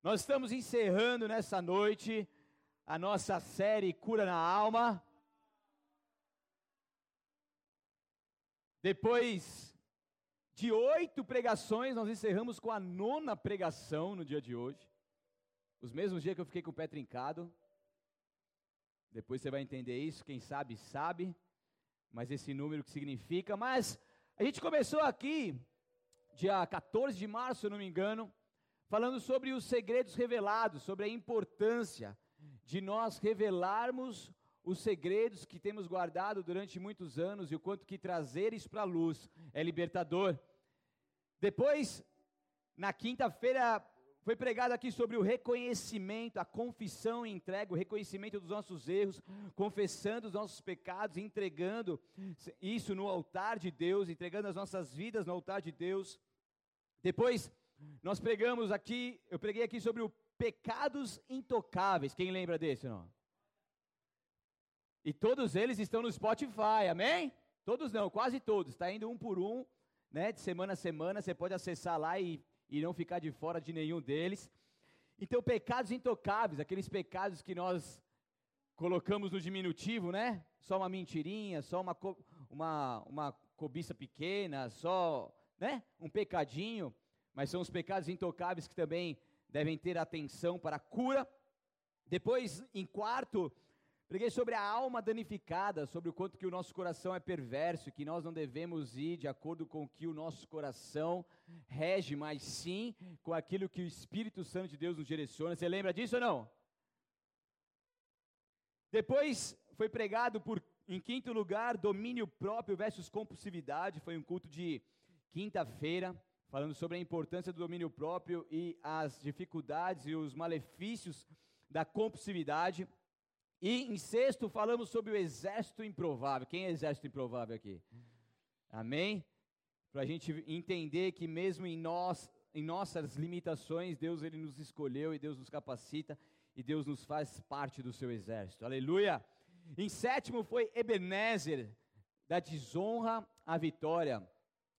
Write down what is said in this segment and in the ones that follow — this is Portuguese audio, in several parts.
Nós estamos encerrando nessa noite a nossa série Cura na Alma. Depois de oito pregações, nós encerramos com a nona pregação no dia de hoje. Os mesmos dias que eu fiquei com o pé trincado. Depois você vai entender isso, quem sabe, sabe. Mas esse número que significa. Mas a gente começou aqui, dia 14 de março, se não me engano falando sobre os segredos revelados, sobre a importância de nós revelarmos os segredos que temos guardado durante muitos anos e o quanto que trazer isso para a luz é libertador. Depois, na quinta-feira, foi pregado aqui sobre o reconhecimento, a confissão e entrega, o reconhecimento dos nossos erros, confessando os nossos pecados, entregando isso no altar de Deus, entregando as nossas vidas no altar de Deus. Depois, nós pregamos aqui, eu preguei aqui sobre o pecados intocáveis. Quem lembra desse, não? E todos eles estão no Spotify, amém? Todos não, quase todos. Está indo um por um, né? De semana a semana, você pode acessar lá e, e não ficar de fora de nenhum deles. Então, pecados intocáveis, aqueles pecados que nós colocamos no diminutivo, né? Só uma mentirinha, só uma, uma, uma cobiça pequena, só, né? Um pecadinho mas são os pecados intocáveis que também devem ter atenção para a cura. Depois, em quarto, preguei sobre a alma danificada, sobre o quanto que o nosso coração é perverso, que nós não devemos ir de acordo com o que o nosso coração rege, mas sim com aquilo que o Espírito Santo de Deus nos direciona. Você lembra disso ou não? Depois foi pregado por, em quinto lugar, domínio próprio versus compulsividade. Foi um culto de quinta-feira falando sobre a importância do domínio próprio e as dificuldades e os malefícios da compulsividade. E em sexto, falamos sobre o exército improvável. Quem é exército improvável aqui? Amém? Para a gente entender que mesmo em nós, em nossas limitações, Deus ele nos escolheu e Deus nos capacita e Deus nos faz parte do seu exército. Aleluia! Em sétimo foi Ebenezer, da desonra à vitória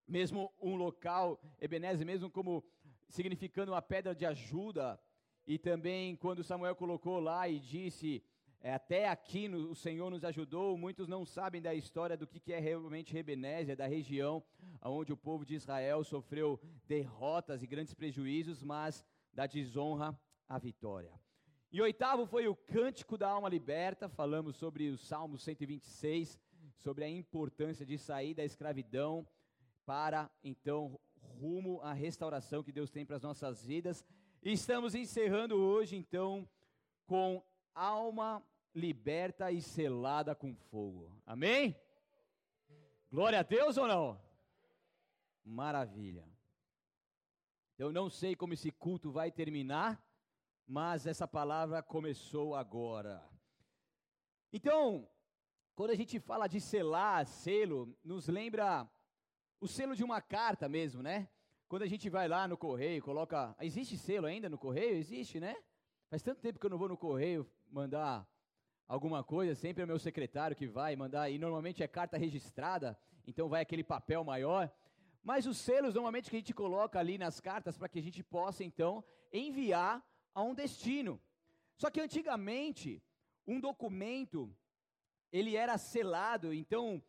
mesmo um local, Ebenezer, mesmo como significando uma pedra de ajuda, e também quando Samuel colocou lá e disse, é, até aqui no, o Senhor nos ajudou, muitos não sabem da história do que, que é realmente Ebenezer, da região onde o povo de Israel sofreu derrotas e grandes prejuízos, mas da desonra à vitória. E oitavo foi o Cântico da Alma Liberta, falamos sobre o Salmo 126, sobre a importância de sair da escravidão, para então rumo à restauração que Deus tem para as nossas vidas. E estamos encerrando hoje então com alma liberta e selada com fogo. Amém? Glória a Deus ou não? Maravilha. Eu não sei como esse culto vai terminar, mas essa palavra começou agora. Então, quando a gente fala de selar, selo, nos lembra o selo de uma carta mesmo, né? Quando a gente vai lá no correio, coloca. Existe selo ainda no correio? Existe, né? Faz tanto tempo que eu não vou no correio mandar alguma coisa, sempre é meu secretário que vai mandar, e normalmente é carta registrada, então vai aquele papel maior. Mas os selos, normalmente, que a gente coloca ali nas cartas para que a gente possa, então, enviar a um destino. Só que antigamente, um documento, ele era selado, então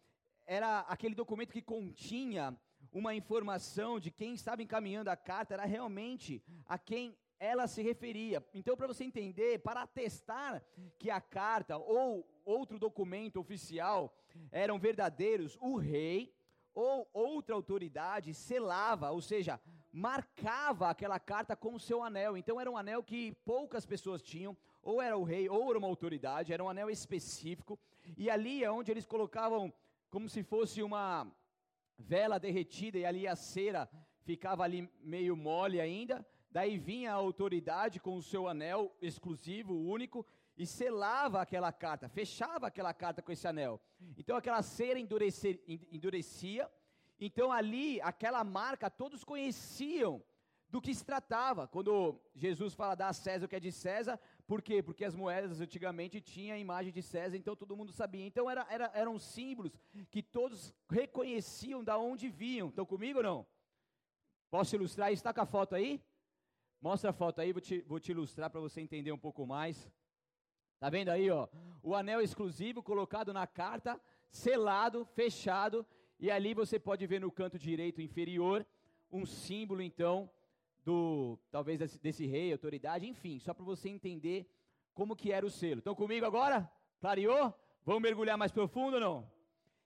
era aquele documento que continha uma informação de quem estava encaminhando a carta, era realmente a quem ela se referia. Então, para você entender, para atestar que a carta ou outro documento oficial eram verdadeiros, o rei ou outra autoridade selava, ou seja, marcava aquela carta com o seu anel. Então, era um anel que poucas pessoas tinham, ou era o rei, ou era uma autoridade, era um anel específico, e ali é onde eles colocavam como se fosse uma vela derretida e ali a cera ficava ali meio mole ainda. Daí vinha a autoridade com o seu anel exclusivo, único, e selava aquela carta, fechava aquela carta com esse anel. Então aquela cera endurecia, endurecia. Então ali, aquela marca, todos conheciam do que se tratava. Quando Jesus fala dar a César o que é de César, por quê? Porque as moedas antigamente tinham a imagem de César, então todo mundo sabia. Então era, era, eram símbolos que todos reconheciam da onde vinham. Estão comigo ou não? Posso ilustrar? Está com a foto aí? Mostra a foto aí, vou te, vou te ilustrar para você entender um pouco mais. Tá vendo aí, ó? O anel exclusivo colocado na carta, selado, fechado, e ali você pode ver no canto direito inferior um símbolo então do talvez desse, rei, autoridade, enfim, só para você entender como que era o selo. Estão comigo agora? Clareou? Vamos mergulhar mais profundo ou não?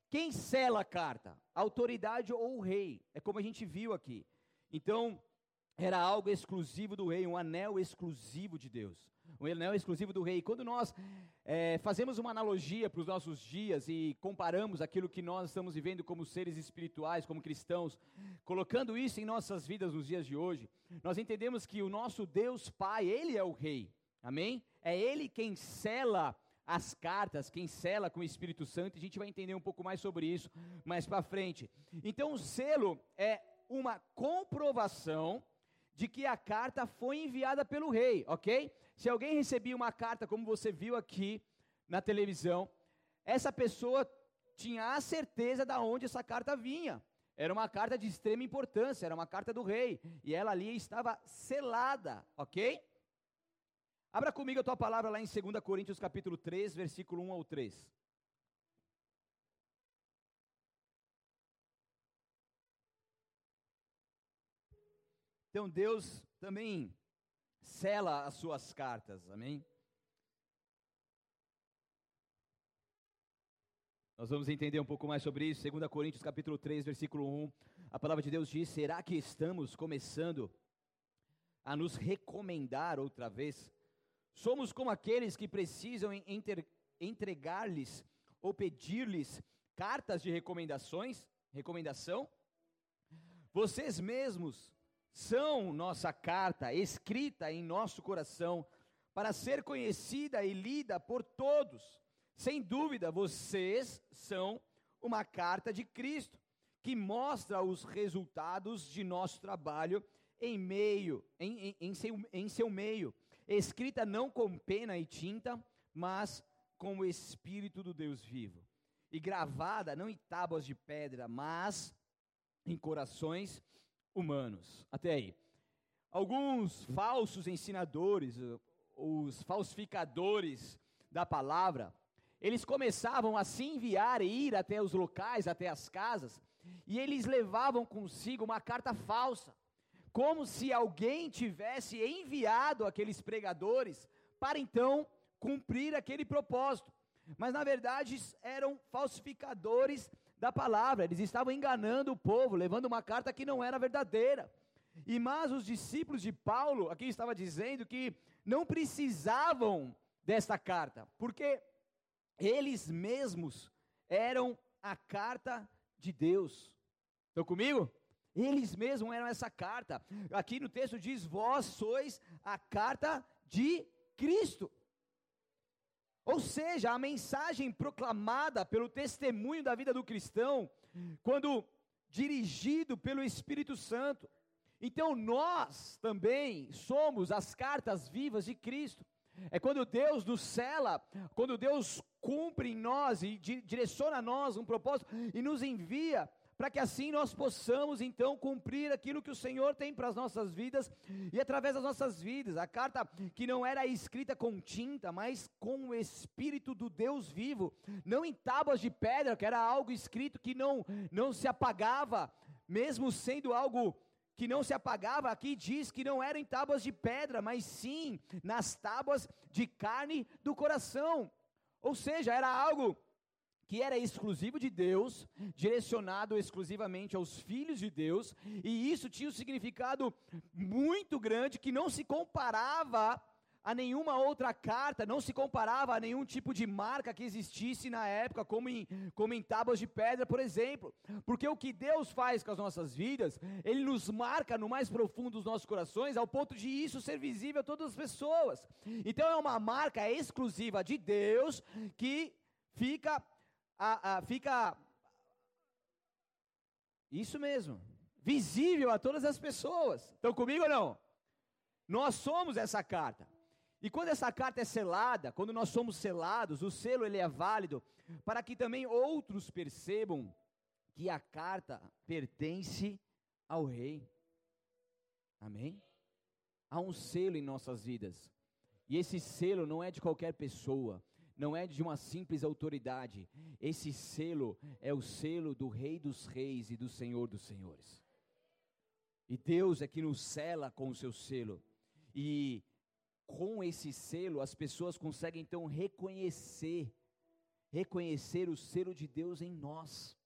Quem sela a carta? Autoridade ou o rei? É como a gente viu aqui. Então, era algo exclusivo do rei, um anel exclusivo de Deus. Um anel exclusivo do rei. Quando nós é, fazemos uma analogia para os nossos dias e comparamos aquilo que nós estamos vivendo como seres espirituais, como cristãos, colocando isso em nossas vidas nos dias de hoje, nós entendemos que o nosso Deus Pai, Ele é o rei. Amém? É Ele quem sela as cartas, quem sela com o Espírito Santo, a gente vai entender um pouco mais sobre isso mais para frente. Então, o selo é uma comprovação de que a carta foi enviada pelo rei, ok? Se alguém recebia uma carta, como você viu aqui na televisão, essa pessoa tinha a certeza de onde essa carta vinha. Era uma carta de extrema importância, era uma carta do rei, e ela ali estava selada, ok? Abra comigo a tua palavra lá em 2 Coríntios capítulo 3, versículo 1 ao 3. Então Deus também sela as suas cartas, amém? Nós vamos entender um pouco mais sobre isso, 2 Coríntios capítulo 3, versículo 1. A palavra de Deus diz: Será que estamos começando a nos recomendar outra vez? Somos como aqueles que precisam entregar-lhes ou pedir-lhes cartas de recomendações, recomendação? Vocês mesmos são nossa carta escrita em nosso coração para ser conhecida e lida por todos. Sem dúvida, vocês são uma carta de Cristo que mostra os resultados de nosso trabalho em meio, em, em, em, seu, em seu meio, escrita não com pena e tinta, mas com o Espírito do Deus vivo, e gravada não em tábuas de pedra, mas em corações humanos. Até aí. Alguns falsos ensinadores, os falsificadores da palavra, eles começavam a se enviar e ir até os locais, até as casas, e eles levavam consigo uma carta falsa, como se alguém tivesse enviado aqueles pregadores para então cumprir aquele propósito. Mas na verdade eram falsificadores da palavra, eles estavam enganando o povo, levando uma carta que não era verdadeira. E mas os discípulos de Paulo, aqui estava dizendo que não precisavam desta carta, porque eles mesmos eram a carta de Deus. Estão comigo? Eles mesmos eram essa carta. Aqui no texto diz: Vós sois a carta de Cristo. Ou seja, a mensagem proclamada pelo testemunho da vida do cristão, quando dirigido pelo Espírito Santo. Então nós também somos as cartas vivas de Cristo. É quando Deus nos cela, quando Deus cumpre em nós e direciona a nós um propósito e nos envia para que assim nós possamos então cumprir aquilo que o Senhor tem para as nossas vidas e através das nossas vidas. A carta que não era escrita com tinta, mas com o Espírito do Deus vivo, não em tábuas de pedra, que era algo escrito que não, não se apagava, mesmo sendo algo que não se apagava, aqui diz que não eram em tábuas de pedra, mas sim nas tábuas de carne do coração. Ou seja, era algo que era exclusivo de Deus, direcionado exclusivamente aos filhos de Deus, e isso tinha um significado muito grande que não se comparava a nenhuma outra carta, não se comparava a nenhum tipo de marca que existisse na época, como em, como em tábuas de pedra, por exemplo. Porque o que Deus faz com as nossas vidas, Ele nos marca no mais profundo dos nossos corações, ao ponto de isso ser visível a todas as pessoas. Então é uma marca exclusiva de Deus que fica a, a, fica isso mesmo, visível a todas as pessoas. Estão comigo ou não? Nós somos essa carta. E quando essa carta é selada, quando nós somos selados, o selo ele é válido para que também outros percebam que a carta pertence ao rei. Amém? há um selo em nossas vidas. E esse selo não é de qualquer pessoa, não é de uma simples autoridade. Esse selo é o selo do Rei dos Reis e do Senhor dos Senhores. E Deus é que nos sela com o seu selo. E com esse selo, as pessoas conseguem então reconhecer, reconhecer o selo de Deus em nós.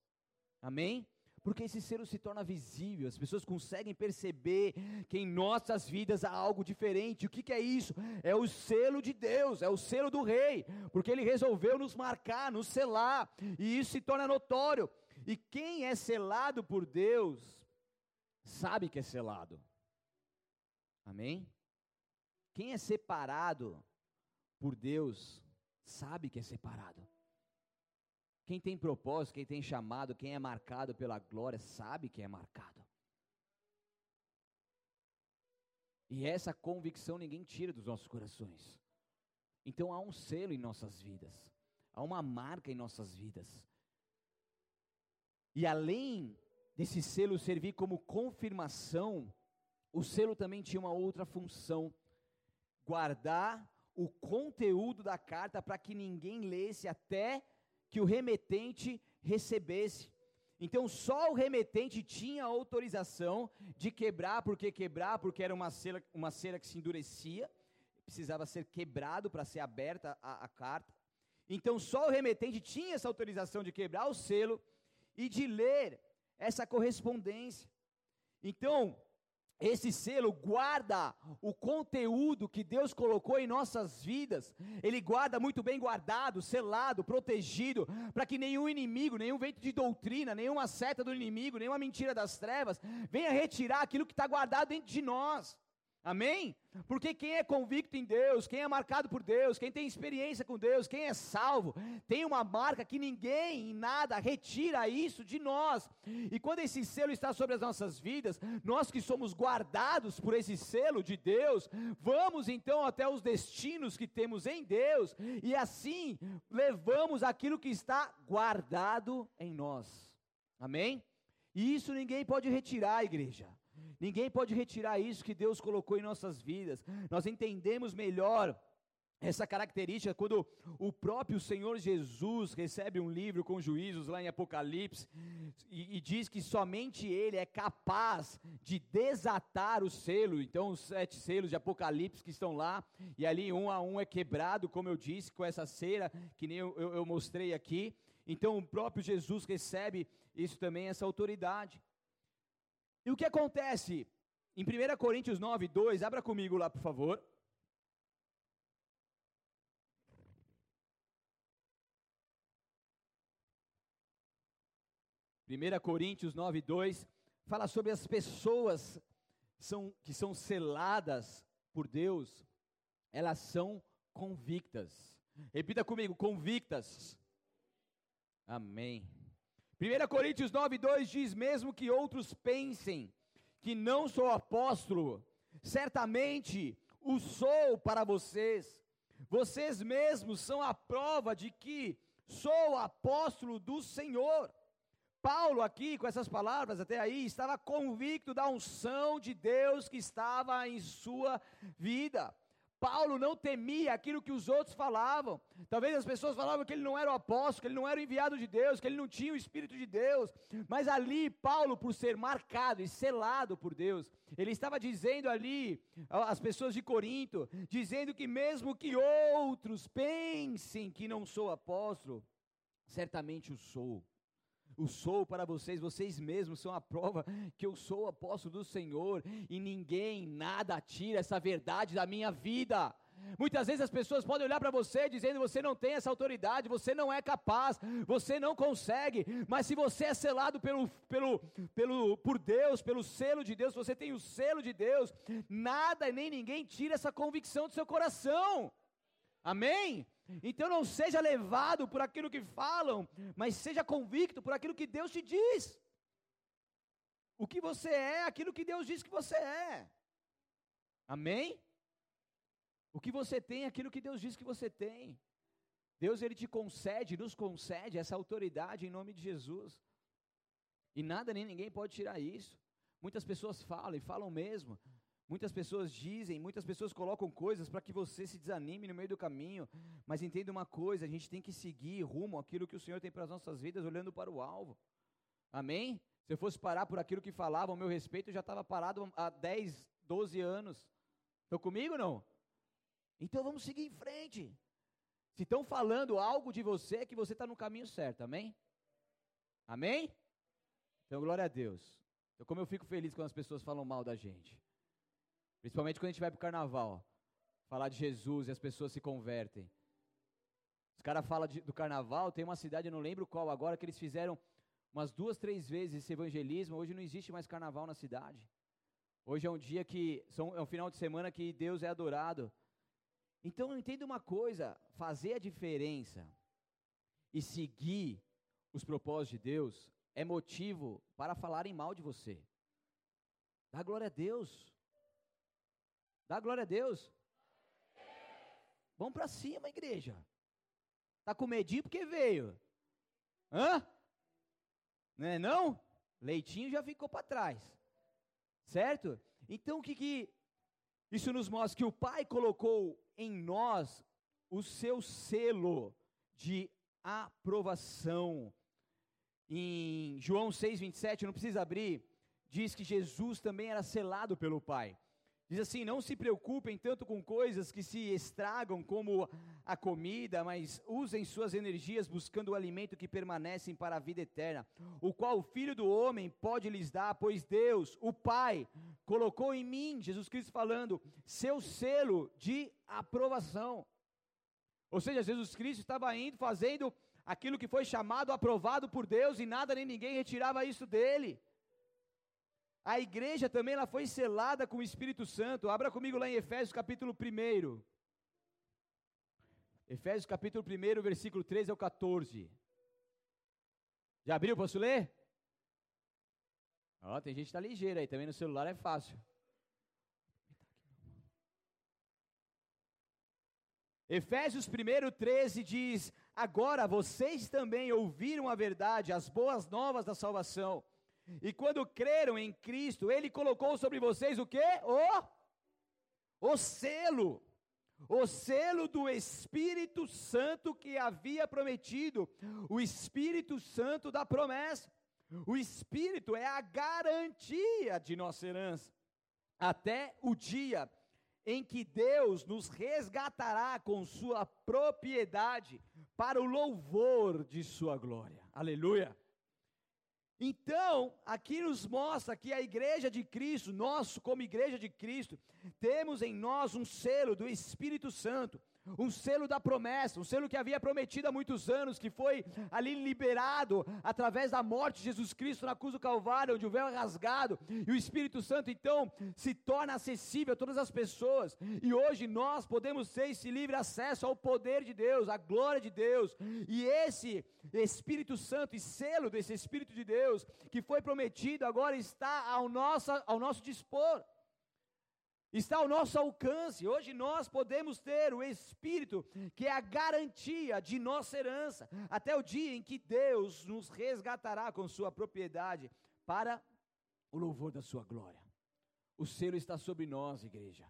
Amém? Porque esse selo se torna visível, as pessoas conseguem perceber que em nossas vidas há algo diferente. O que, que é isso? É o selo de Deus, é o selo do Rei, porque Ele resolveu nos marcar, nos selar, e isso se torna notório. E quem é selado por Deus, sabe que é selado. Amém? Quem é separado por Deus, sabe que é separado. Quem tem propósito, quem tem chamado, quem é marcado pela glória, sabe que é marcado. E essa convicção ninguém tira dos nossos corações. Então há um selo em nossas vidas, há uma marca em nossas vidas. E além desse selo servir como confirmação, o selo também tinha uma outra função: guardar o conteúdo da carta para que ninguém lesse até que o remetente recebesse. Então só o remetente tinha autorização de quebrar, porque quebrar, porque era uma cera, uma cera que se endurecia, precisava ser quebrado para ser aberta a, a carta. Então só o remetente tinha essa autorização de quebrar o selo e de ler essa correspondência. Então, esse selo guarda o conteúdo que Deus colocou em nossas vidas, ele guarda muito bem guardado, selado, protegido, para que nenhum inimigo, nenhum vento de doutrina, nenhuma seta do inimigo, nenhuma mentira das trevas venha retirar aquilo que está guardado dentro de nós. Amém? Porque quem é convicto em Deus, quem é marcado por Deus, quem tem experiência com Deus, quem é salvo, tem uma marca que ninguém em nada retira isso de nós. E quando esse selo está sobre as nossas vidas, nós que somos guardados por esse selo de Deus, vamos então até os destinos que temos em Deus e assim levamos aquilo que está guardado em nós. Amém? E isso ninguém pode retirar, igreja. Ninguém pode retirar isso que Deus colocou em nossas vidas. Nós entendemos melhor essa característica quando o próprio Senhor Jesus recebe um livro com juízos lá em Apocalipse e, e, diz que somente Ele é capaz de desatar o selo. Então, os sete selos de Apocalipse que estão lá, e ali um a um é quebrado, como eu disse, com essa cera que nem eu, eu, eu mostrei aqui. Então, o próprio Jesus recebe isso também, essa autoridade. E o que acontece? Em 1 Coríntios 9, 2, abra comigo lá, por favor. Primeira Coríntios 9, 2, fala sobre as pessoas são, que são seladas por Deus, elas são convictas. Repita comigo, convictas. Amém. 1 Coríntios 9, 2 diz: Mesmo que outros pensem que não sou apóstolo, certamente o sou para vocês. Vocês mesmos são a prova de que sou apóstolo do Senhor. Paulo, aqui, com essas palavras até aí, estava convicto da unção de Deus que estava em sua vida. Paulo não temia aquilo que os outros falavam. Talvez as pessoas falavam que ele não era o apóstolo, que ele não era o enviado de Deus, que ele não tinha o Espírito de Deus. Mas ali, Paulo, por ser marcado e selado por Deus, ele estava dizendo ali, às pessoas de Corinto, dizendo que mesmo que outros pensem que não sou apóstolo, certamente o sou o sou para vocês, vocês mesmos são a prova que eu sou apóstolo do Senhor e ninguém, nada tira essa verdade da minha vida. Muitas vezes as pessoas podem olhar para você dizendo você não tem essa autoridade, você não é capaz, você não consegue, mas se você é selado pelo, pelo, pelo, por Deus, pelo selo de Deus, você tem o selo de Deus, nada nem ninguém tira essa convicção do seu coração. Amém? Então não seja levado por aquilo que falam, mas seja convicto por aquilo que Deus te diz. O que você é, aquilo que Deus diz que você é. Amém? O que você tem, aquilo que Deus diz que você tem. Deus ele te concede, nos concede essa autoridade em nome de Jesus. E nada nem ninguém pode tirar isso. Muitas pessoas falam e falam mesmo, Muitas pessoas dizem, muitas pessoas colocam coisas para que você se desanime no meio do caminho, mas entenda uma coisa: a gente tem que seguir rumo àquilo que o Senhor tem para as nossas vidas, olhando para o alvo. Amém? Se eu fosse parar por aquilo que falavam a meu respeito, eu já estava parado há 10, 12 anos. Estão comigo ou não? Então vamos seguir em frente. Se estão falando algo de você, é que você está no caminho certo, amém? Amém? Então, glória a Deus. Então, como eu fico feliz quando as pessoas falam mal da gente. Principalmente quando a gente vai para o carnaval. Falar de Jesus e as pessoas se convertem. Os caras falam do carnaval, tem uma cidade, eu não lembro qual agora, que eles fizeram umas duas, três vezes esse evangelismo. Hoje não existe mais carnaval na cidade. Hoje é um dia que, são, é um final de semana que Deus é adorado. Então entenda uma coisa: fazer a diferença e seguir os propósitos de Deus é motivo para falarem mal de você. Dá glória a Deus. Dá glória a Deus. Vamos para cima, igreja. Tá com medinho porque veio. Hã? Não é não? Leitinho já ficou para trás. Certo? Então o que que isso nos mostra que o Pai colocou em nós o seu selo de aprovação. Em João 6:27, não precisa abrir, diz que Jesus também era selado pelo Pai. Diz assim: Não se preocupem tanto com coisas que se estragam, como a comida, mas usem suas energias buscando o alimento que permanecem para a vida eterna, o qual o Filho do Homem pode lhes dar, pois Deus, o Pai, colocou em mim, Jesus Cristo falando, seu selo de aprovação. Ou seja, Jesus Cristo estava indo fazendo aquilo que foi chamado, aprovado por Deus, e nada nem ninguém retirava isso dele. A igreja também ela foi selada com o Espírito Santo. Abra comigo lá em Efésios capítulo 1. Efésios capítulo 1, versículo 13 ao 14. Já abriu? Posso ler? Ó, tem gente que está ligeira aí, também no celular é fácil. Efésios 1, 13 diz: Agora vocês também ouviram a verdade, as boas novas da salvação e quando creram em Cristo, Ele colocou sobre vocês o que? O, o selo. O selo do Espírito Santo que havia prometido. O Espírito Santo da promessa. O Espírito é a garantia de nossa herança. Até o dia em que Deus nos resgatará com Sua propriedade para o louvor de Sua glória. Aleluia. Então, aqui nos mostra que a igreja de Cristo, nós como igreja de Cristo, temos em nós um selo do Espírito Santo, um selo da promessa, um selo que havia prometido há muitos anos, que foi ali liberado através da morte de Jesus Cristo na cruz do Calvário, onde o véu é rasgado, e o Espírito Santo então se torna acessível a todas as pessoas, e hoje nós podemos ter esse livre acesso ao poder de Deus, à glória de Deus, e esse Espírito Santo e selo desse Espírito de Deus que foi prometido agora está ao nosso, ao nosso dispor está ao nosso alcance. Hoje nós podemos ter o Espírito, que é a garantia de nossa herança, até o dia em que Deus nos resgatará com Sua propriedade para o louvor da Sua glória. O selo está sobre nós, igreja.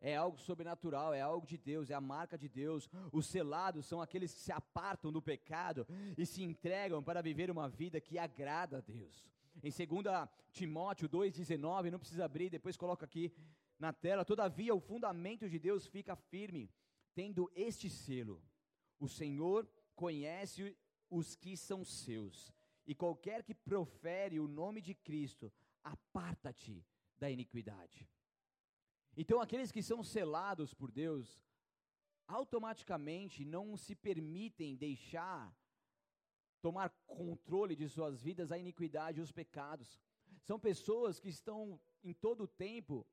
É algo sobrenatural, é algo de Deus, é a marca de Deus. Os selados são aqueles que se apartam do pecado e se entregam para viver uma vida que agrada a Deus. Em 2 Timóteo 2,19, não precisa abrir, depois coloca aqui na tela. Todavia, o fundamento de Deus fica firme, tendo este selo: O Senhor conhece os que são seus, e qualquer que profere o nome de Cristo, aparta-te da iniquidade. Então, aqueles que são selados por Deus, automaticamente não se permitem deixar tomar controle de suas vidas a iniquidade e os pecados. São pessoas que estão em todo o tempo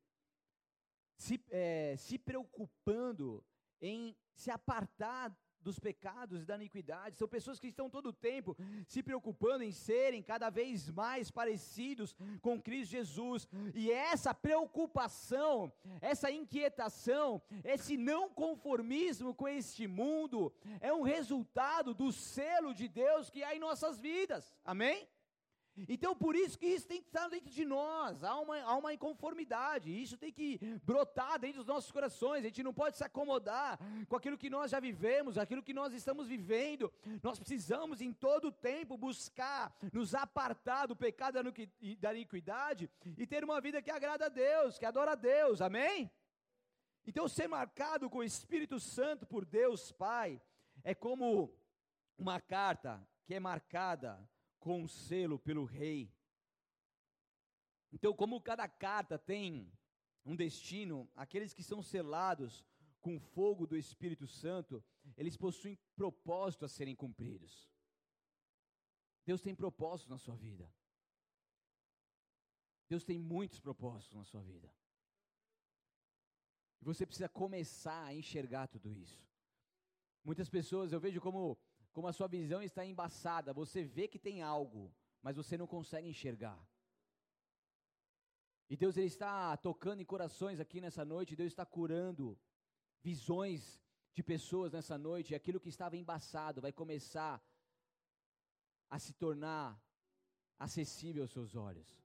se, é, se preocupando em se apartar dos pecados e da iniquidade, são pessoas que estão todo o tempo se preocupando em serem cada vez mais parecidos com Cristo Jesus, e essa preocupação, essa inquietação, esse não conformismo com este mundo, é um resultado do selo de Deus que há em nossas vidas, amém? Então, por isso que isso tem que estar dentro de nós, há uma, há uma inconformidade, isso tem que brotar dentro dos nossos corações, a gente não pode se acomodar com aquilo que nós já vivemos, aquilo que nós estamos vivendo, nós precisamos em todo o tempo buscar, nos apartar do pecado e da iniquidade, e ter uma vida que agrada a Deus, que adora a Deus, amém? Então, ser marcado com o Espírito Santo por Deus Pai, é como uma carta que é marcada com um selo pelo rei. Então, como cada carta tem um destino, aqueles que são selados com o fogo do Espírito Santo, eles possuem propósito a serem cumpridos. Deus tem propósitos na sua vida. Deus tem muitos propósitos na sua vida. E você precisa começar a enxergar tudo isso. Muitas pessoas eu vejo como como a sua visão está embaçada, você vê que tem algo, mas você não consegue enxergar. E Deus ele está tocando em corações aqui nessa noite, Deus está curando visões de pessoas nessa noite, aquilo que estava embaçado vai começar a se tornar acessível aos seus olhos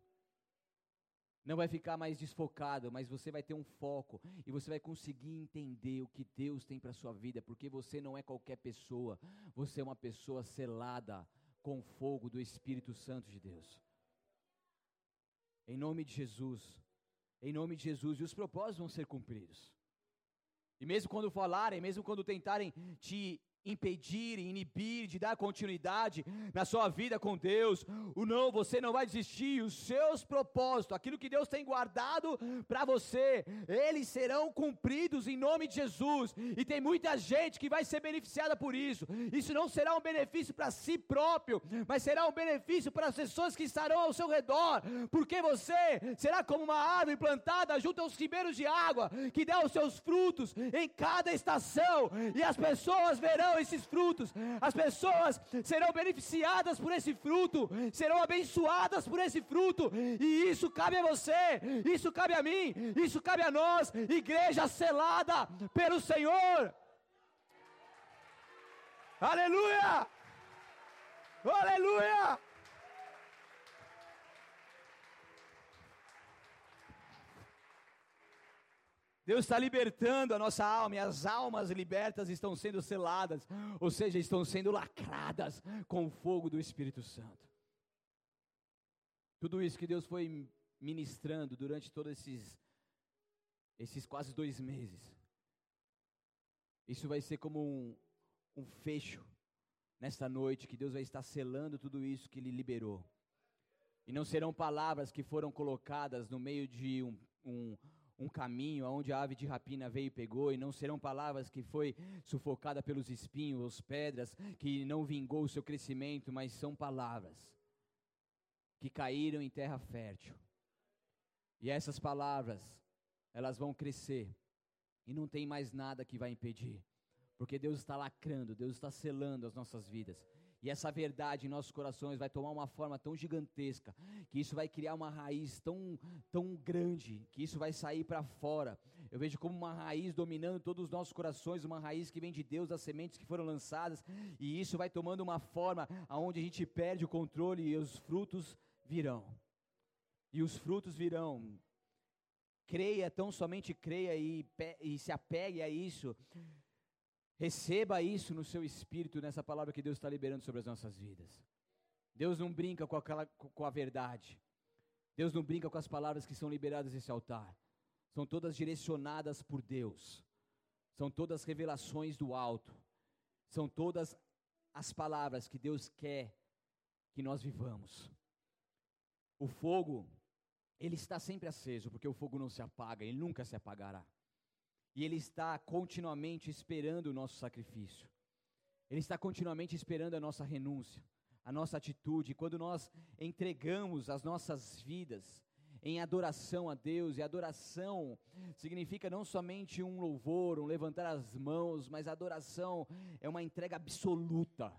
não vai ficar mais desfocado, mas você vai ter um foco e você vai conseguir entender o que Deus tem para sua vida, porque você não é qualquer pessoa, você é uma pessoa selada com fogo do Espírito Santo de Deus. Em nome de Jesus, em nome de Jesus, e os propósitos vão ser cumpridos. E mesmo quando falarem, mesmo quando tentarem te impedir, inibir, de dar continuidade na sua vida com Deus. O não, você não vai desistir. Os seus propósitos, aquilo que Deus tem guardado para você, eles serão cumpridos em nome de Jesus. E tem muita gente que vai ser beneficiada por isso. Isso não será um benefício para si próprio, mas será um benefício para as pessoas que estarão ao seu redor, porque você será como uma árvore plantada junto aos ribeiros de água, que dá os seus frutos em cada estação, e as pessoas verão esses frutos, as pessoas serão beneficiadas por esse fruto, serão abençoadas por esse fruto, e isso cabe a você, isso cabe a mim, isso cabe a nós, igreja selada pelo Senhor. Aleluia! Aleluia! Deus está libertando a nossa alma e as almas libertas estão sendo seladas, ou seja, estão sendo lacradas com o fogo do Espírito Santo. Tudo isso que Deus foi ministrando durante todos esses, esses quase dois meses, isso vai ser como um, um fecho nesta noite, que Deus vai estar selando tudo isso que Ele liberou. E não serão palavras que foram colocadas no meio de um, um um caminho aonde a ave de rapina veio e pegou, e não serão palavras que foi sufocada pelos espinhos, pedras, que não vingou o seu crescimento, mas são palavras que caíram em terra fértil. E essas palavras, elas vão crescer, e não tem mais nada que vai impedir, porque Deus está lacrando, Deus está selando as nossas vidas. E essa verdade em nossos corações vai tomar uma forma tão gigantesca, que isso vai criar uma raiz tão, tão grande, que isso vai sair para fora. Eu vejo como uma raiz dominando todos os nossos corações, uma raiz que vem de Deus, das sementes que foram lançadas, e isso vai tomando uma forma aonde a gente perde o controle e os frutos virão. E os frutos virão. Creia, tão somente creia e, e se apegue a isso Receba isso no seu espírito, nessa palavra que Deus está liberando sobre as nossas vidas. Deus não brinca com, aquela, com a verdade. Deus não brinca com as palavras que são liberadas nesse altar. São todas direcionadas por Deus. São todas revelações do alto. São todas as palavras que Deus quer que nós vivamos. O fogo, ele está sempre aceso, porque o fogo não se apaga, ele nunca se apagará. E Ele está continuamente esperando o nosso sacrifício. Ele está continuamente esperando a nossa renúncia, a nossa atitude. Quando nós entregamos as nossas vidas em adoração a Deus, e adoração significa não somente um louvor, um levantar as mãos, mas adoração é uma entrega absoluta.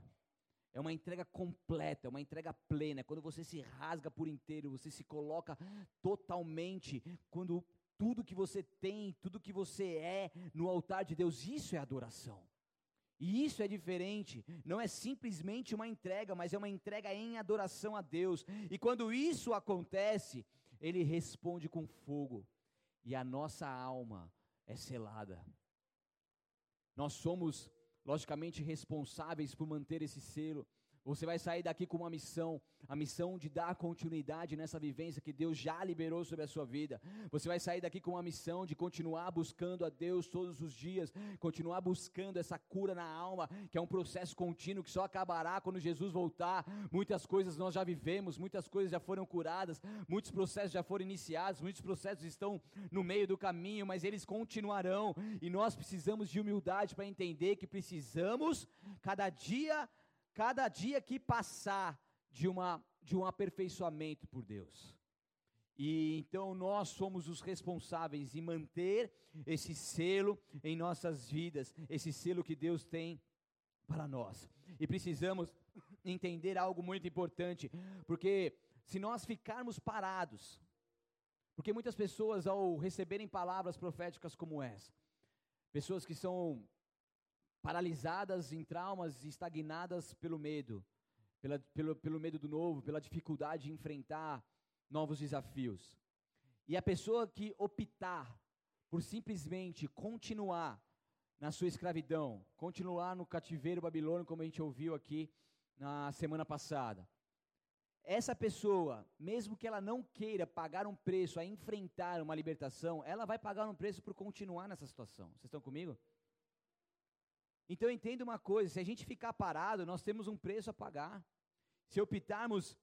É uma entrega completa, é uma entrega plena. Quando você se rasga por inteiro, você se coloca totalmente. Quando tudo que você tem, tudo que você é no altar de Deus, isso é adoração. E isso é diferente, não é simplesmente uma entrega, mas é uma entrega em adoração a Deus. E quando isso acontece, ele responde com fogo, e a nossa alma é selada. Nós somos, logicamente, responsáveis por manter esse selo. Você vai sair daqui com uma missão, a missão de dar continuidade nessa vivência que Deus já liberou sobre a sua vida. Você vai sair daqui com uma missão de continuar buscando a Deus todos os dias, continuar buscando essa cura na alma, que é um processo contínuo que só acabará quando Jesus voltar. Muitas coisas nós já vivemos, muitas coisas já foram curadas, muitos processos já foram iniciados, muitos processos estão no meio do caminho, mas eles continuarão. E nós precisamos de humildade para entender que precisamos cada dia cada dia que passar de, uma, de um aperfeiçoamento por Deus. E então nós somos os responsáveis em manter esse selo em nossas vidas, esse selo que Deus tem para nós. E precisamos entender algo muito importante, porque se nós ficarmos parados, porque muitas pessoas ao receberem palavras proféticas como essa, pessoas que são paralisadas em traumas, estagnadas pelo medo, pela, pelo, pelo medo do novo, pela dificuldade de enfrentar novos desafios. E a pessoa que optar por simplesmente continuar na sua escravidão, continuar no cativeiro babilônico, como a gente ouviu aqui na semana passada. Essa pessoa, mesmo que ela não queira pagar um preço a enfrentar uma libertação, ela vai pagar um preço por continuar nessa situação. Vocês estão comigo? Então entenda uma coisa: se a gente ficar parado, nós temos um preço a pagar. Se optarmos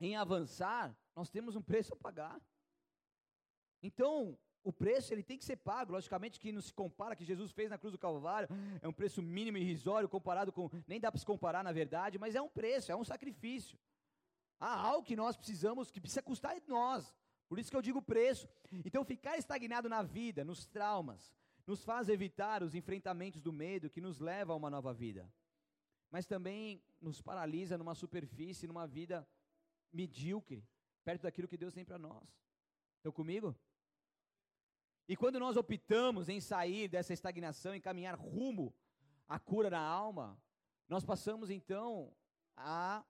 em avançar, nós temos um preço a pagar. Então, o preço ele tem que ser pago, logicamente que não se compara que Jesus fez na cruz do Calvário, é um preço mínimo e irrisório comparado com, nem dá para se comparar na verdade, mas é um preço, é um sacrifício. Há algo que nós precisamos, que precisa custar de nós. Por isso que eu digo preço. Então, ficar estagnado na vida, nos traumas, nos faz evitar os enfrentamentos do medo que nos leva a uma nova vida, mas também nos paralisa numa superfície, numa vida medíocre, perto daquilo que Deus tem para nós. Estão comigo? E quando nós optamos em sair dessa estagnação e caminhar rumo à cura na alma, nós passamos então a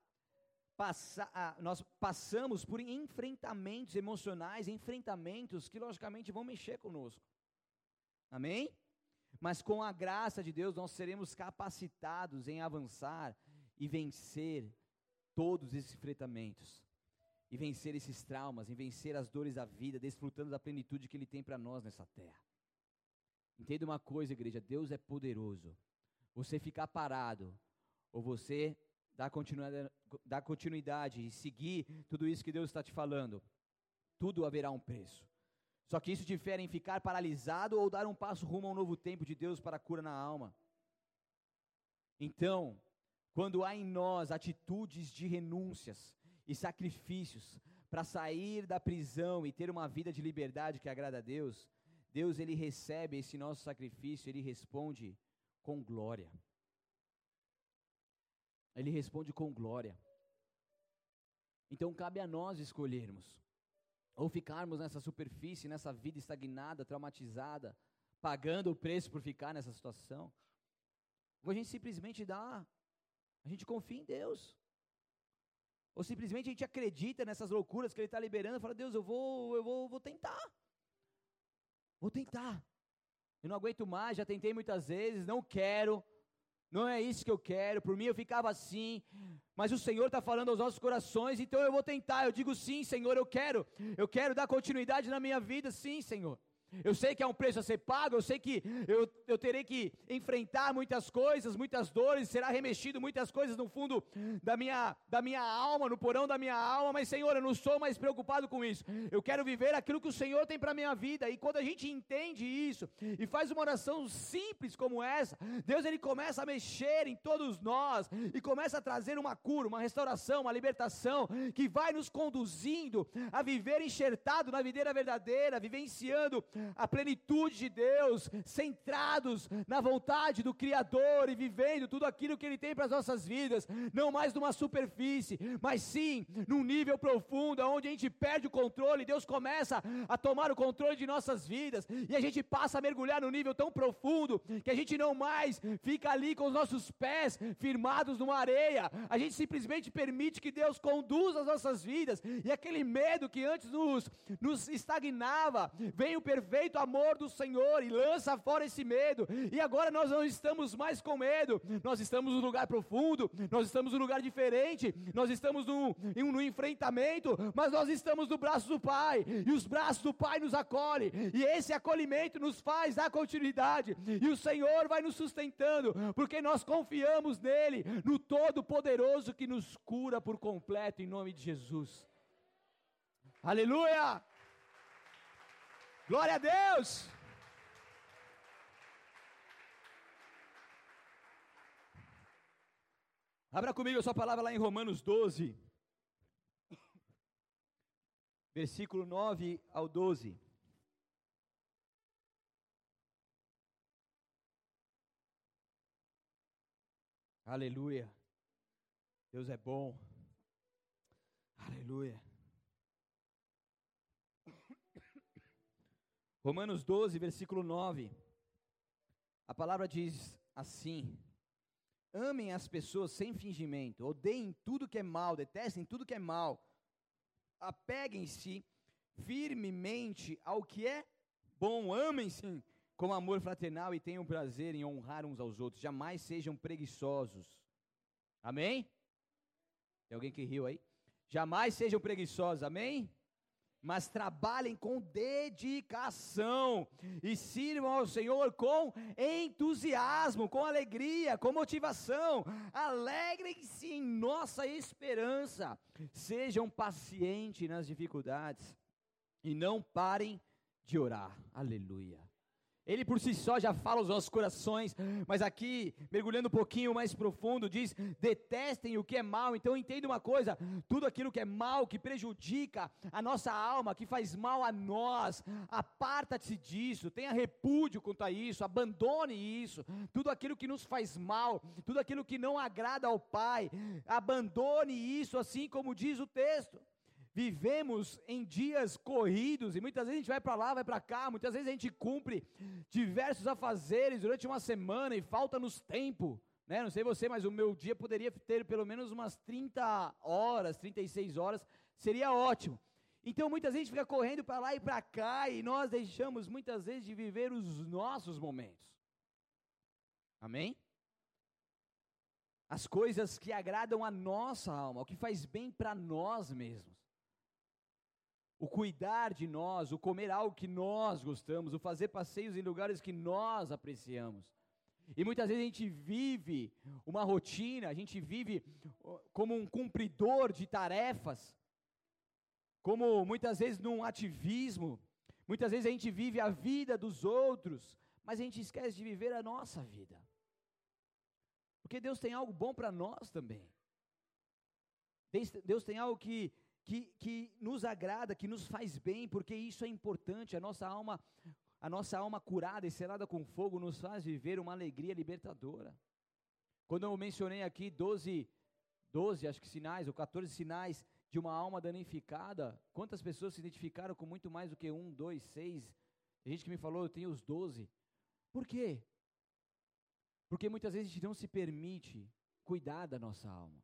passar, nós passamos por enfrentamentos emocionais, enfrentamentos que logicamente vão mexer conosco. Amém? Mas com a graça de Deus nós seremos capacitados em avançar e vencer todos esses enfrentamentos. E vencer esses traumas, em vencer as dores da vida, desfrutando da plenitude que Ele tem para nós nessa terra. Entenda uma coisa, igreja: Deus é poderoso. Você ficar parado, ou você dar continuidade, dar continuidade e seguir tudo isso que Deus está te falando, tudo haverá um preço. Só que isso difere em ficar paralisado ou dar um passo rumo a um novo tempo de Deus para a cura na alma. Então, quando há em nós atitudes de renúncias e sacrifícios para sair da prisão e ter uma vida de liberdade que agrada a Deus, Deus ele recebe esse nosso sacrifício, ele responde com glória. Ele responde com glória. Então cabe a nós escolhermos ou ficarmos nessa superfície, nessa vida estagnada, traumatizada, pagando o preço por ficar nessa situação. Ou a gente simplesmente dá, a gente confia em Deus. Ou simplesmente a gente acredita nessas loucuras que Ele está liberando e fala, Deus, eu vou, eu vou, vou tentar. Vou tentar. Eu não aguento mais, já tentei muitas vezes, não quero. Não é isso que eu quero. Por mim eu ficava assim, mas o Senhor está falando aos nossos corações, então eu vou tentar. Eu digo sim, Senhor, eu quero. Eu quero dar continuidade na minha vida, sim, Senhor. Eu sei que há um preço a ser pago, eu sei que eu, eu terei que enfrentar muitas coisas, muitas dores, será remexido muitas coisas no fundo da minha, da minha alma, no porão da minha alma, mas Senhor, eu não sou mais preocupado com isso. Eu quero viver aquilo que o Senhor tem para a minha vida, e quando a gente entende isso e faz uma oração simples como essa, Deus ele começa a mexer em todos nós e começa a trazer uma cura, uma restauração, uma libertação que vai nos conduzindo a viver enxertado na videira verdadeira, vivenciando a plenitude de Deus, centrados na vontade do Criador e vivendo tudo aquilo que Ele tem para as nossas vidas, não mais numa superfície, mas sim num nível profundo, onde a gente perde o controle, Deus começa a tomar o controle de nossas vidas, e a gente passa a mergulhar num nível tão profundo, que a gente não mais fica ali com os nossos pés firmados numa areia, a gente simplesmente permite que Deus conduza as nossas vidas, e aquele medo que antes nos, nos estagnava, vem o perfeito amor do Senhor e lança fora esse medo, e agora nós não estamos mais com medo, nós estamos num lugar profundo, nós estamos num lugar diferente, nós estamos num, num enfrentamento, mas nós estamos no braço do Pai, e os braços do Pai nos acolhem, e esse acolhimento nos faz dar continuidade, e o Senhor vai nos sustentando, porque nós confiamos nele, no Todo-Poderoso que nos cura por completo, em nome de Jesus. Aleluia! Glória a Deus! Abra comigo a sua palavra lá em Romanos 12, versículo 9 ao 12. Aleluia. Deus é bom. Aleluia. Romanos 12, versículo 9. A palavra diz assim: Amem as pessoas sem fingimento, odeiem tudo que é mal, detestem tudo que é mal. Apeguem-se firmemente ao que é bom, amem-se com amor fraternal e tenham prazer em honrar uns aos outros. Jamais sejam preguiçosos. Amém? Tem alguém que riu aí? Jamais sejam preguiçosos, amém? Mas trabalhem com dedicação e sirvam ao Senhor com entusiasmo, com alegria, com motivação. Alegrem-se em nossa esperança. Sejam pacientes nas dificuldades e não parem de orar. Aleluia. Ele por si só já fala os nossos corações, mas aqui, mergulhando um pouquinho mais profundo, diz: detestem o que é mal. Então entenda uma coisa: tudo aquilo que é mal, que prejudica a nossa alma, que faz mal a nós, aparta-se disso, tenha repúdio quanto a isso, abandone isso, tudo aquilo que nos faz mal, tudo aquilo que não agrada ao Pai, abandone isso, assim como diz o texto. Vivemos em dias corridos e muitas vezes a gente vai para lá, vai para cá, muitas vezes a gente cumpre diversos afazeres durante uma semana e falta-nos tempo. Né? Não sei você, mas o meu dia poderia ter pelo menos umas 30 horas, 36 horas, seria ótimo. Então muitas vezes fica correndo para lá e para cá e nós deixamos muitas vezes de viver os nossos momentos. Amém? As coisas que agradam a nossa alma, o que faz bem para nós mesmos o cuidar de nós, o comer algo que nós gostamos, o fazer passeios em lugares que nós apreciamos. E muitas vezes a gente vive uma rotina, a gente vive como um cumpridor de tarefas, como muitas vezes num ativismo, muitas vezes a gente vive a vida dos outros, mas a gente esquece de viver a nossa vida. Porque Deus tem algo bom para nós também. Deus tem algo que que, que nos agrada, que nos faz bem, porque isso é importante. A nossa alma, a nossa alma curada e selada com fogo nos faz viver uma alegria libertadora. Quando eu mencionei aqui 12, 12, acho que sinais, ou 14 sinais de uma alma danificada, quantas pessoas se identificaram com muito mais do que um, dois, seis? Tem gente que me falou, eu tenho os 12. Por quê? Porque muitas vezes a gente não se permite cuidar da nossa alma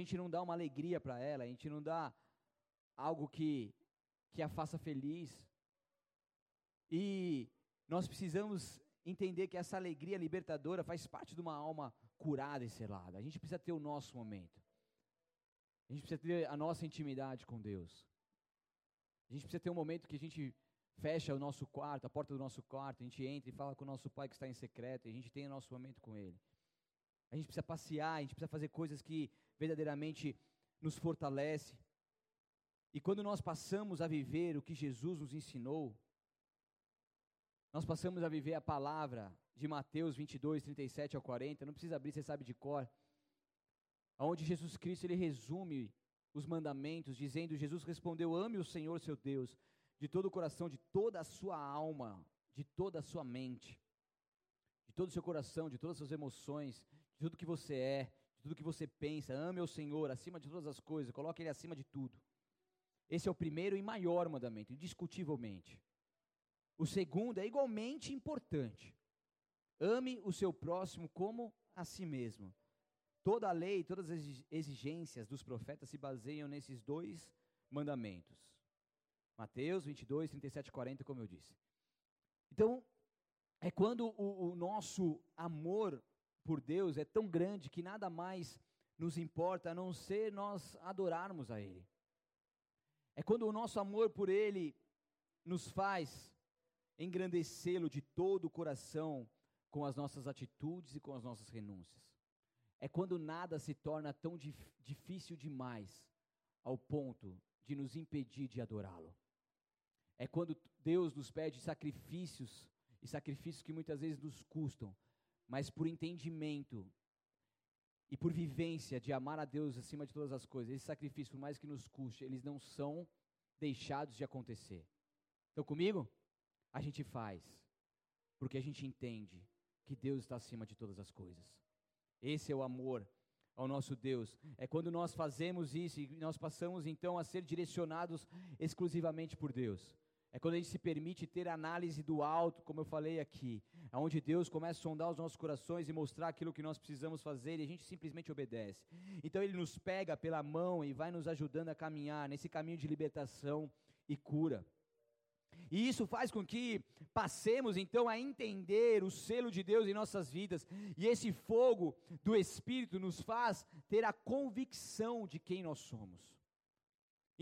gente não dá uma alegria para ela, a gente não dá algo que, que a faça feliz. E nós precisamos entender que essa alegria libertadora faz parte de uma alma curada e selada. A gente precisa ter o nosso momento. A gente precisa ter a nossa intimidade com Deus. A gente precisa ter um momento que a gente fecha o nosso quarto, a porta do nosso quarto, a gente entra e fala com o nosso pai que está em secreto, e a gente tem o nosso momento com ele. A gente precisa passear, a gente precisa fazer coisas que verdadeiramente nos fortalece. E quando nós passamos a viver o que Jesus nos ensinou, nós passamos a viver a palavra de Mateus 22, 37 ao 40, não precisa abrir, você sabe de cor, onde Jesus Cristo ele resume os mandamentos, dizendo: Jesus respondeu: Ame o Senhor seu Deus de todo o coração, de toda a sua alma, de toda a sua mente, de todo o seu coração, de todas as suas emoções, de tudo que você é, de tudo que você pensa. Ame o Senhor acima de todas as coisas, coloque Ele acima de tudo. Esse é o primeiro e maior mandamento, indiscutivelmente. O segundo é igualmente importante. Ame o seu próximo como a si mesmo. Toda a lei, todas as exigências dos profetas se baseiam nesses dois mandamentos. Mateus 22, 37 40, como eu disse. Então, é quando o, o nosso amor por Deus é tão grande que nada mais nos importa a não ser nós adorarmos a Ele. É quando o nosso amor por Ele nos faz engrandecê-lo de todo o coração com as nossas atitudes e com as nossas renúncias. É quando nada se torna tão dif difícil demais ao ponto de nos impedir de adorá-lo. É quando Deus nos pede sacrifícios, e sacrifícios que muitas vezes nos custam, mas por entendimento e por vivência de amar a Deus acima de todas as coisas, esses sacrifícios, por mais que nos custe, eles não são deixados de acontecer. Estão comigo? A gente faz, porque a gente entende que Deus está acima de todas as coisas. Esse é o amor ao nosso Deus. É quando nós fazemos isso e nós passamos então a ser direcionados exclusivamente por Deus. É quando a gente se permite ter análise do alto, como eu falei aqui, onde Deus começa a sondar os nossos corações e mostrar aquilo que nós precisamos fazer e a gente simplesmente obedece. Então Ele nos pega pela mão e vai nos ajudando a caminhar nesse caminho de libertação e cura. E isso faz com que passemos então a entender o selo de Deus em nossas vidas, e esse fogo do Espírito nos faz ter a convicção de quem nós somos.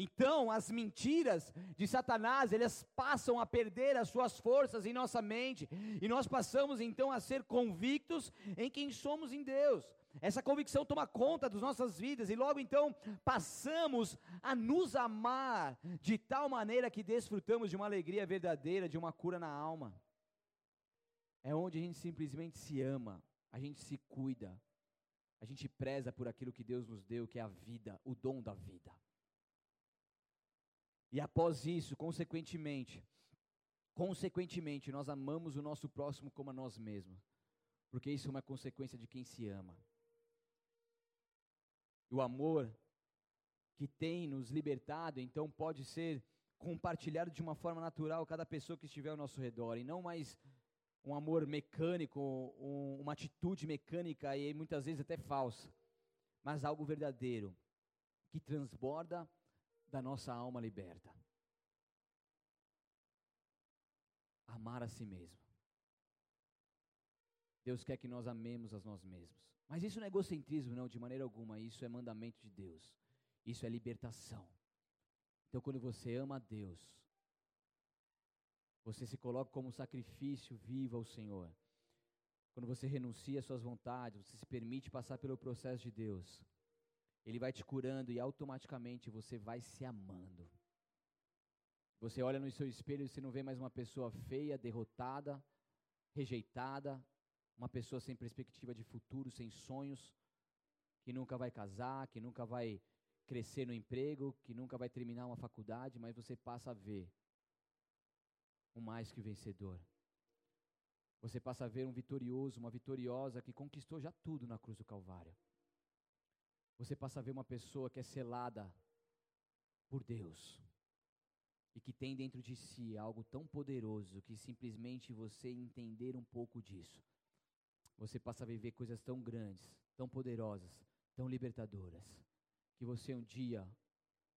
Então, as mentiras de Satanás, elas passam a perder as suas forças em nossa mente, e nós passamos então a ser convictos em quem somos em Deus. Essa convicção toma conta das nossas vidas e logo então passamos a nos amar de tal maneira que desfrutamos de uma alegria verdadeira, de uma cura na alma. É onde a gente simplesmente se ama, a gente se cuida, a gente preza por aquilo que Deus nos deu, que é a vida, o dom da vida. E após isso, consequentemente, consequentemente, nós amamos o nosso próximo como a nós mesmos, porque isso é uma consequência de quem se ama. O amor que tem nos libertado, então pode ser compartilhado de uma forma natural cada pessoa que estiver ao nosso redor, e não mais um amor mecânico, um, uma atitude mecânica e muitas vezes até falsa, mas algo verdadeiro, que transborda da nossa alma liberta. Amar a si mesmo. Deus quer que nós amemos a nós mesmos. Mas isso não é egocentrismo, não, de maneira alguma. Isso é mandamento de Deus. Isso é libertação. Então, quando você ama a Deus, você se coloca como sacrifício vivo ao Senhor. Quando você renuncia às suas vontades, você se permite passar pelo processo de Deus. Ele vai te curando e automaticamente você vai se amando. Você olha no seu espelho e você não vê mais uma pessoa feia, derrotada, rejeitada, uma pessoa sem perspectiva de futuro, sem sonhos, que nunca vai casar, que nunca vai crescer no emprego, que nunca vai terminar uma faculdade, mas você passa a ver um mais que vencedor. Você passa a ver um vitorioso, uma vitoriosa que conquistou já tudo na cruz do Calvário. Você passa a ver uma pessoa que é selada por Deus e que tem dentro de si algo tão poderoso que simplesmente você entender um pouco disso você passa a viver coisas tão grandes, tão poderosas, tão libertadoras, que você um dia,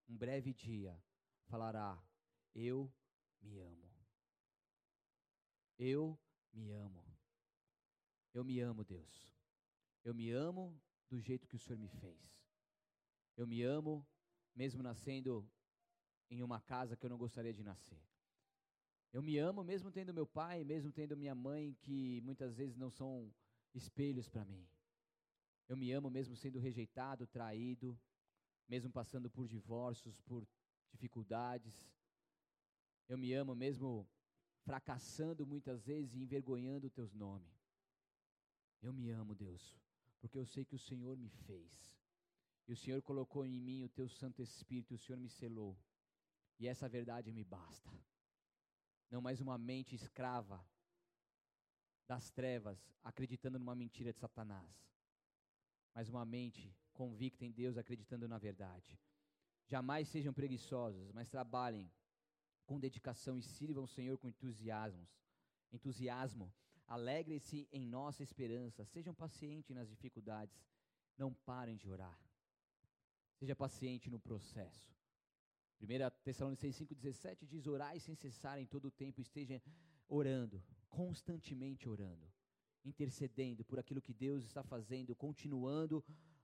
um breve dia, falará: Eu me amo. Eu me amo. Eu me amo, Deus. Eu me amo do jeito que o Senhor me fez. Eu me amo, mesmo nascendo em uma casa que eu não gostaria de nascer. Eu me amo mesmo tendo meu pai, mesmo tendo minha mãe, que muitas vezes não são espelhos para mim. Eu me amo mesmo sendo rejeitado, traído, mesmo passando por divórcios, por dificuldades. Eu me amo mesmo fracassando muitas vezes e envergonhando o teu nome. Eu me amo, Deus, porque eu sei que o Senhor me fez. E o Senhor colocou em mim o teu Santo Espírito, o Senhor me selou. E essa verdade me basta. Não mais uma mente escrava das trevas, acreditando numa mentira de Satanás, mas uma mente convicta em Deus, acreditando na verdade. Jamais sejam preguiçosos, mas trabalhem com dedicação e sirvam o Senhor com entusiasmo. Entusiasmo. Alegre-se em nossa esperança. Sejam pacientes nas dificuldades. Não parem de orar. Seja paciente no processo. 1 Tessalonicenses 5,17 diz: Orai sem cessar em todo o tempo, esteja orando, constantemente orando, intercedendo por aquilo que Deus está fazendo, continuando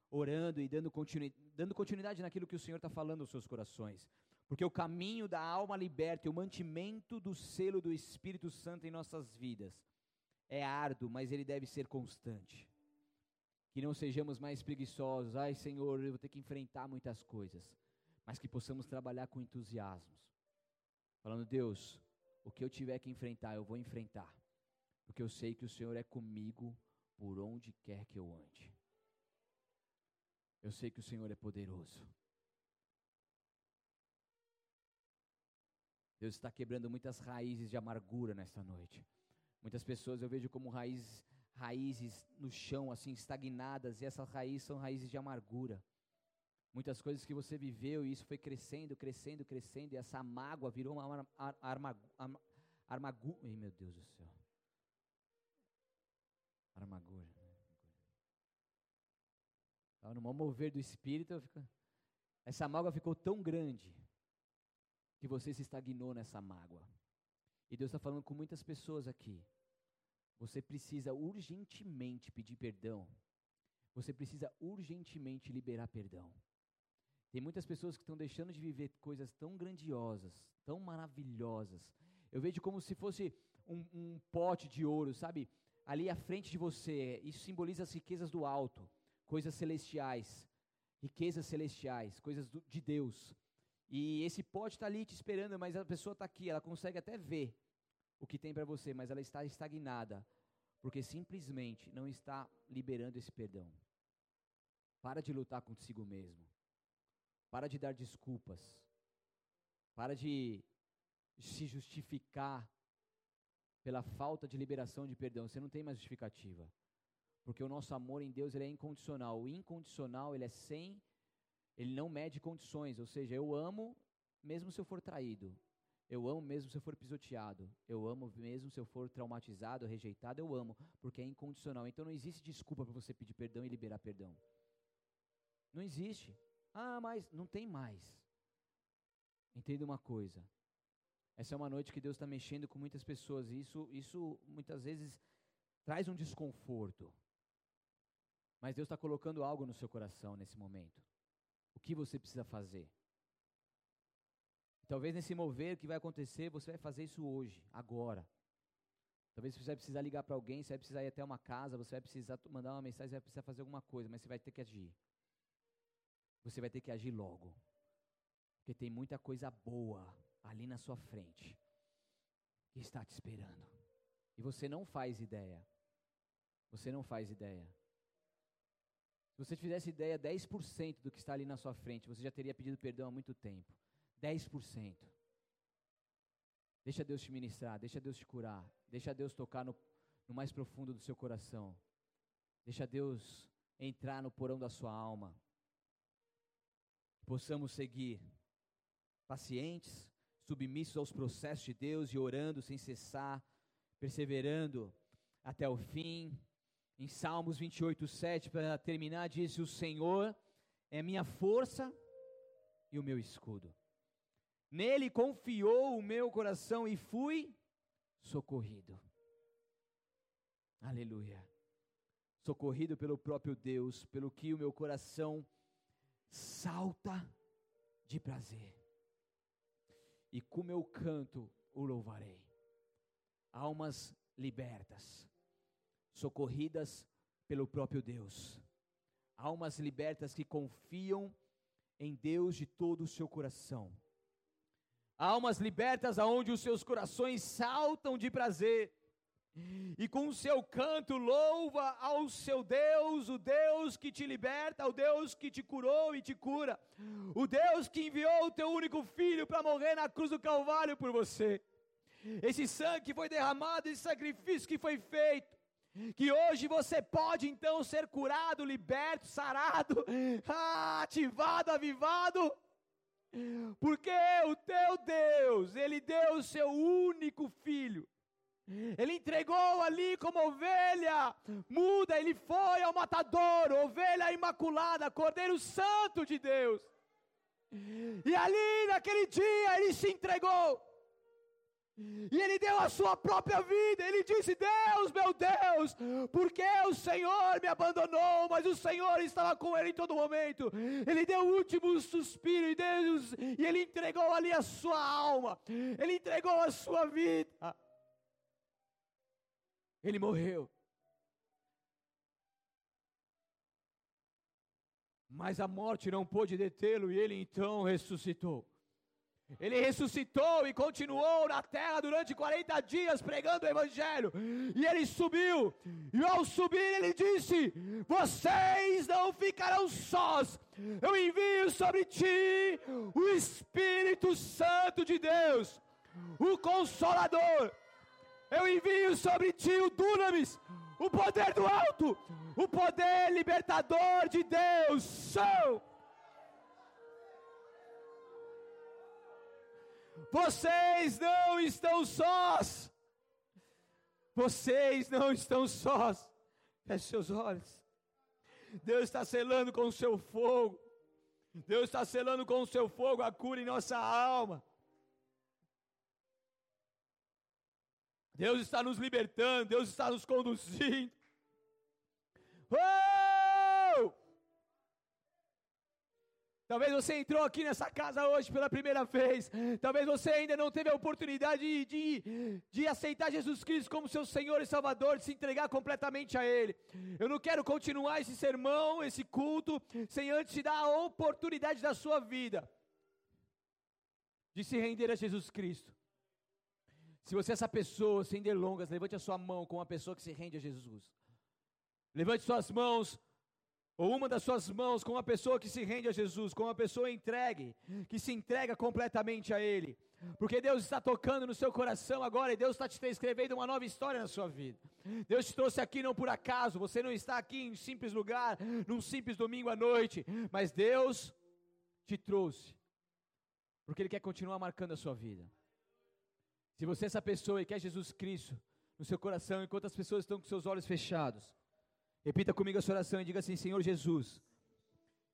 orando e dando, continu, dando continuidade naquilo que o Senhor está falando aos seus corações. Porque o caminho da alma liberta e o mantimento do selo do Espírito Santo em nossas vidas é árduo, mas ele deve ser constante. Que não sejamos mais preguiçosos, ai Senhor, eu vou ter que enfrentar muitas coisas, mas que possamos trabalhar com entusiasmo. Falando, Deus, o que eu tiver que enfrentar, eu vou enfrentar, porque eu sei que o Senhor é comigo por onde quer que eu ande. Eu sei que o Senhor é poderoso. Deus está quebrando muitas raízes de amargura nesta noite. Muitas pessoas eu vejo como raízes, raízes no chão, assim, estagnadas, e essas raízes são raízes de amargura. Muitas coisas que você viveu e isso foi crescendo, crescendo, crescendo, e essa mágoa virou uma armadura. Armagu, ai meu Deus do céu. Armadura. Estava no mover do Espírito, essa mágoa ficou tão grande que você se estagnou nessa mágoa. E Deus está falando com muitas pessoas aqui. Você precisa urgentemente pedir perdão. Você precisa urgentemente liberar perdão. Tem muitas pessoas que estão deixando de viver coisas tão grandiosas, tão maravilhosas. Eu vejo como se fosse um, um pote de ouro, sabe? Ali à frente de você. Isso simboliza as riquezas do alto coisas celestiais, riquezas celestiais, coisas do, de Deus. E esse pote está ali te esperando, mas a pessoa está aqui, ela consegue até ver o que tem para você, mas ela está estagnada, porque simplesmente não está liberando esse perdão. Para de lutar consigo mesmo. Para de dar desculpas. Para de se justificar pela falta de liberação de perdão. Você não tem mais justificativa. Porque o nosso amor em Deus ele é incondicional. O incondicional ele é sem, ele não mede condições. Ou seja, eu amo mesmo se eu for traído. Eu amo mesmo se eu for pisoteado. Eu amo mesmo se eu for traumatizado, rejeitado. Eu amo, porque é incondicional. Então não existe desculpa para você pedir perdão e liberar perdão. Não existe. Ah, mas não tem mais. Entenda uma coisa. Essa é uma noite que Deus está mexendo com muitas pessoas. E isso, isso muitas vezes traz um desconforto. Mas Deus está colocando algo no seu coração nesse momento. O que você precisa fazer? Talvez nesse mover que vai acontecer, você vai fazer isso hoje, agora. Talvez você vai precisar ligar para alguém, você vai precisar ir até uma casa, você vai precisar mandar uma mensagem, você vai precisar fazer alguma coisa, mas você vai ter que agir. Você vai ter que agir logo. Porque tem muita coisa boa ali na sua frente que está te esperando. E você não faz ideia. Você não faz ideia. Se você tivesse ideia 10% do que está ali na sua frente, você já teria pedido perdão há muito tempo. 10%. Deixa Deus te ministrar, deixa Deus te curar, deixa Deus tocar no, no mais profundo do seu coração. Deixa Deus entrar no porão da sua alma. Possamos seguir pacientes, submissos aos processos de Deus e orando sem cessar, perseverando até o fim, em Salmos 28, 7, para terminar, diz: O Senhor é minha força e o meu escudo. Nele confiou o meu coração e fui socorrido. Aleluia. Socorrido pelo próprio Deus, pelo que o meu coração salta de prazer. E com meu canto o louvarei. Almas libertas socorridas pelo próprio Deus. Almas libertas que confiam em Deus de todo o seu coração. Almas libertas aonde os seus corações saltam de prazer. E com o seu canto louva ao seu Deus, o Deus que te liberta, o Deus que te curou e te cura, o Deus que enviou o teu único filho para morrer na cruz do Calvário por você. Esse sangue que foi derramado, esse sacrifício que foi feito, que hoje você pode então ser curado, liberto, sarado, ativado, avivado, porque o teu Deus, Ele deu o seu único filho ele entregou ali como ovelha muda, ele foi ao matador, ovelha imaculada, Cordeiro Santo de Deus. E ali naquele dia ele se entregou. E ele deu a sua própria vida. Ele disse: Deus, meu Deus, porque o Senhor me abandonou, mas o Senhor estava com ele em todo momento. Ele deu o último suspiro e Deus, e ele entregou ali a sua alma. Ele entregou a sua vida. Ele morreu. Mas a morte não pôde detê-lo e ele então ressuscitou. Ele ressuscitou e continuou na terra durante 40 dias pregando o Evangelho. E ele subiu. E ao subir, ele disse: Vocês não ficarão sós. Eu envio sobre ti o Espírito Santo de Deus, o Consolador eu envio sobre ti o dunamis, o poder do alto, o poder libertador de Deus. São. Vocês não estão sós. Vocês não estão sós. Feche seus olhos. Deus está selando com o seu fogo. Deus está selando com o seu fogo a cura em nossa alma. Deus está nos libertando, Deus está nos conduzindo. Oh! Talvez você entrou aqui nessa casa hoje pela primeira vez. Talvez você ainda não teve a oportunidade de, de, de, aceitar Jesus Cristo como seu Senhor e Salvador, de se entregar completamente a Ele. Eu não quero continuar esse sermão, esse culto, sem antes te dar a oportunidade da sua vida de se render a Jesus Cristo. Se você é essa pessoa, sem delongas, levante a sua mão com uma pessoa que se rende a Jesus. Levante suas mãos, ou uma das suas mãos, com uma pessoa que se rende a Jesus, com uma pessoa entregue, que se entrega completamente a Ele. Porque Deus está tocando no seu coração agora e Deus está te escrevendo uma nova história na sua vida. Deus te trouxe aqui não por acaso, você não está aqui em um simples lugar, num simples domingo à noite, mas Deus te trouxe, porque Ele quer continuar marcando a sua vida. Se você é essa pessoa e quer Jesus Cristo no seu coração, enquanto as pessoas estão com seus olhos fechados, repita comigo a sua oração e diga assim: Senhor Jesus,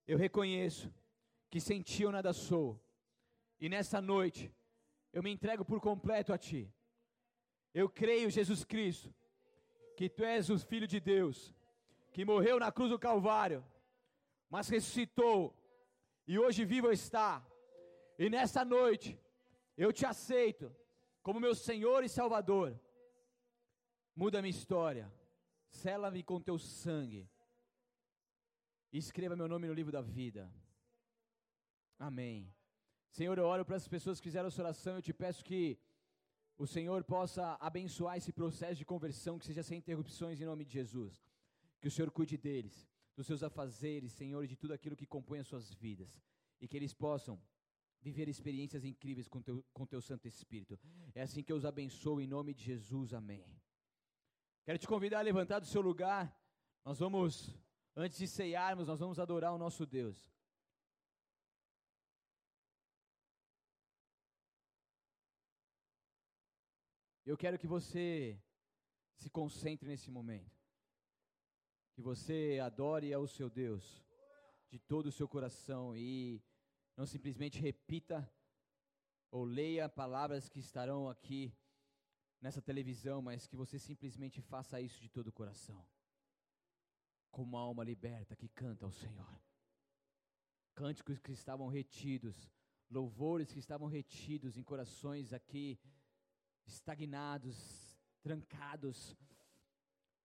eu reconheço que sem ti eu nada sou, e nessa noite eu me entrego por completo a ti. Eu creio, Jesus Cristo, que tu és o Filho de Deus, que morreu na cruz do Calvário, mas ressuscitou, e hoje vivo está. E nessa noite eu te aceito como meu Senhor e Salvador. Muda minha história, sela-me com teu sangue, e escreva meu nome no livro da vida. Amém. Senhor, eu oro para as pessoas que fizeram essa oração, eu te peço que o Senhor possa abençoar esse processo de conversão, que seja sem interrupções em nome de Jesus. Que o Senhor cuide deles, dos seus afazeres, Senhor, e de tudo aquilo que compõe as suas vidas. E que eles possam viver experiências incríveis com teu, com teu Santo Espírito. É assim que eu os abençoo em nome de Jesus. Amém. Quero te convidar a levantar do seu lugar. Nós vamos, antes de ceiarmos, nós vamos adorar o nosso Deus. Eu quero que você se concentre nesse momento. Que você adore ao seu Deus de todo o seu coração e não simplesmente repita ou leia palavras que estarão aqui nessa televisão, mas que você simplesmente faça isso de todo o coração. Com uma alma liberta que canta ao Senhor. Cânticos que estavam retidos, louvores que estavam retidos em corações aqui estagnados, trancados.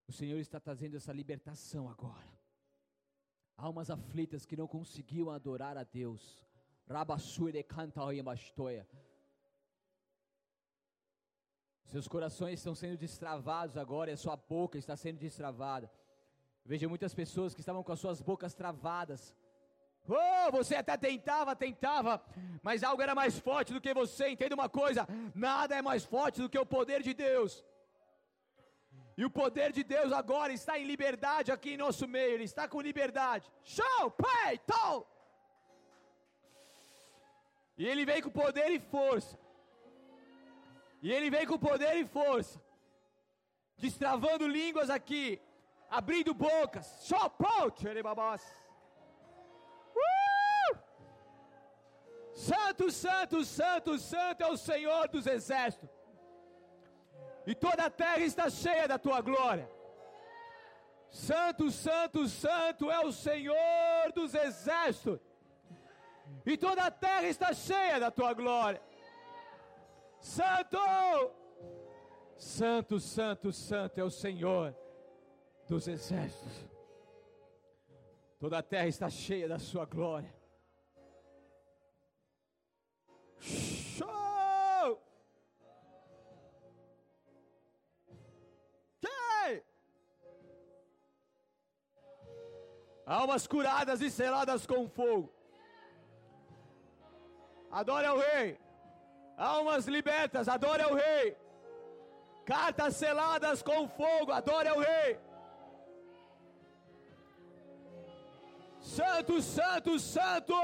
O Senhor está trazendo essa libertação agora. Almas aflitas que não conseguiam adorar a Deus Seus corações estão sendo destravados agora e a sua boca está sendo destravada. Vejo muitas pessoas que estavam com as suas bocas travadas. Oh, você até tentava, tentava, mas algo era mais forte do que você. Entenda uma coisa: nada é mais forte do que o poder de Deus. E o poder de Deus agora está em liberdade aqui em nosso meio. Ele está com liberdade. Show, peito! E ele vem com poder e força. E ele vem com poder e força. Destravando línguas aqui. Abrindo bocas. Show, ele babás. Uh! Santo, santo, santo, santo é o Senhor dos exércitos. E toda a terra está cheia da tua glória. Santo, santo, santo é o Senhor dos exércitos. E toda a terra está cheia da tua glória. Santo! Santo, santo, santo é o Senhor dos exércitos. Toda a terra está cheia da sua glória. Show! Almas curadas e seladas com fogo. Adore ao Rei. Almas libertas, adore ao Rei. Cartas seladas com fogo, adore ao Rei. Santo, Santo, Santo.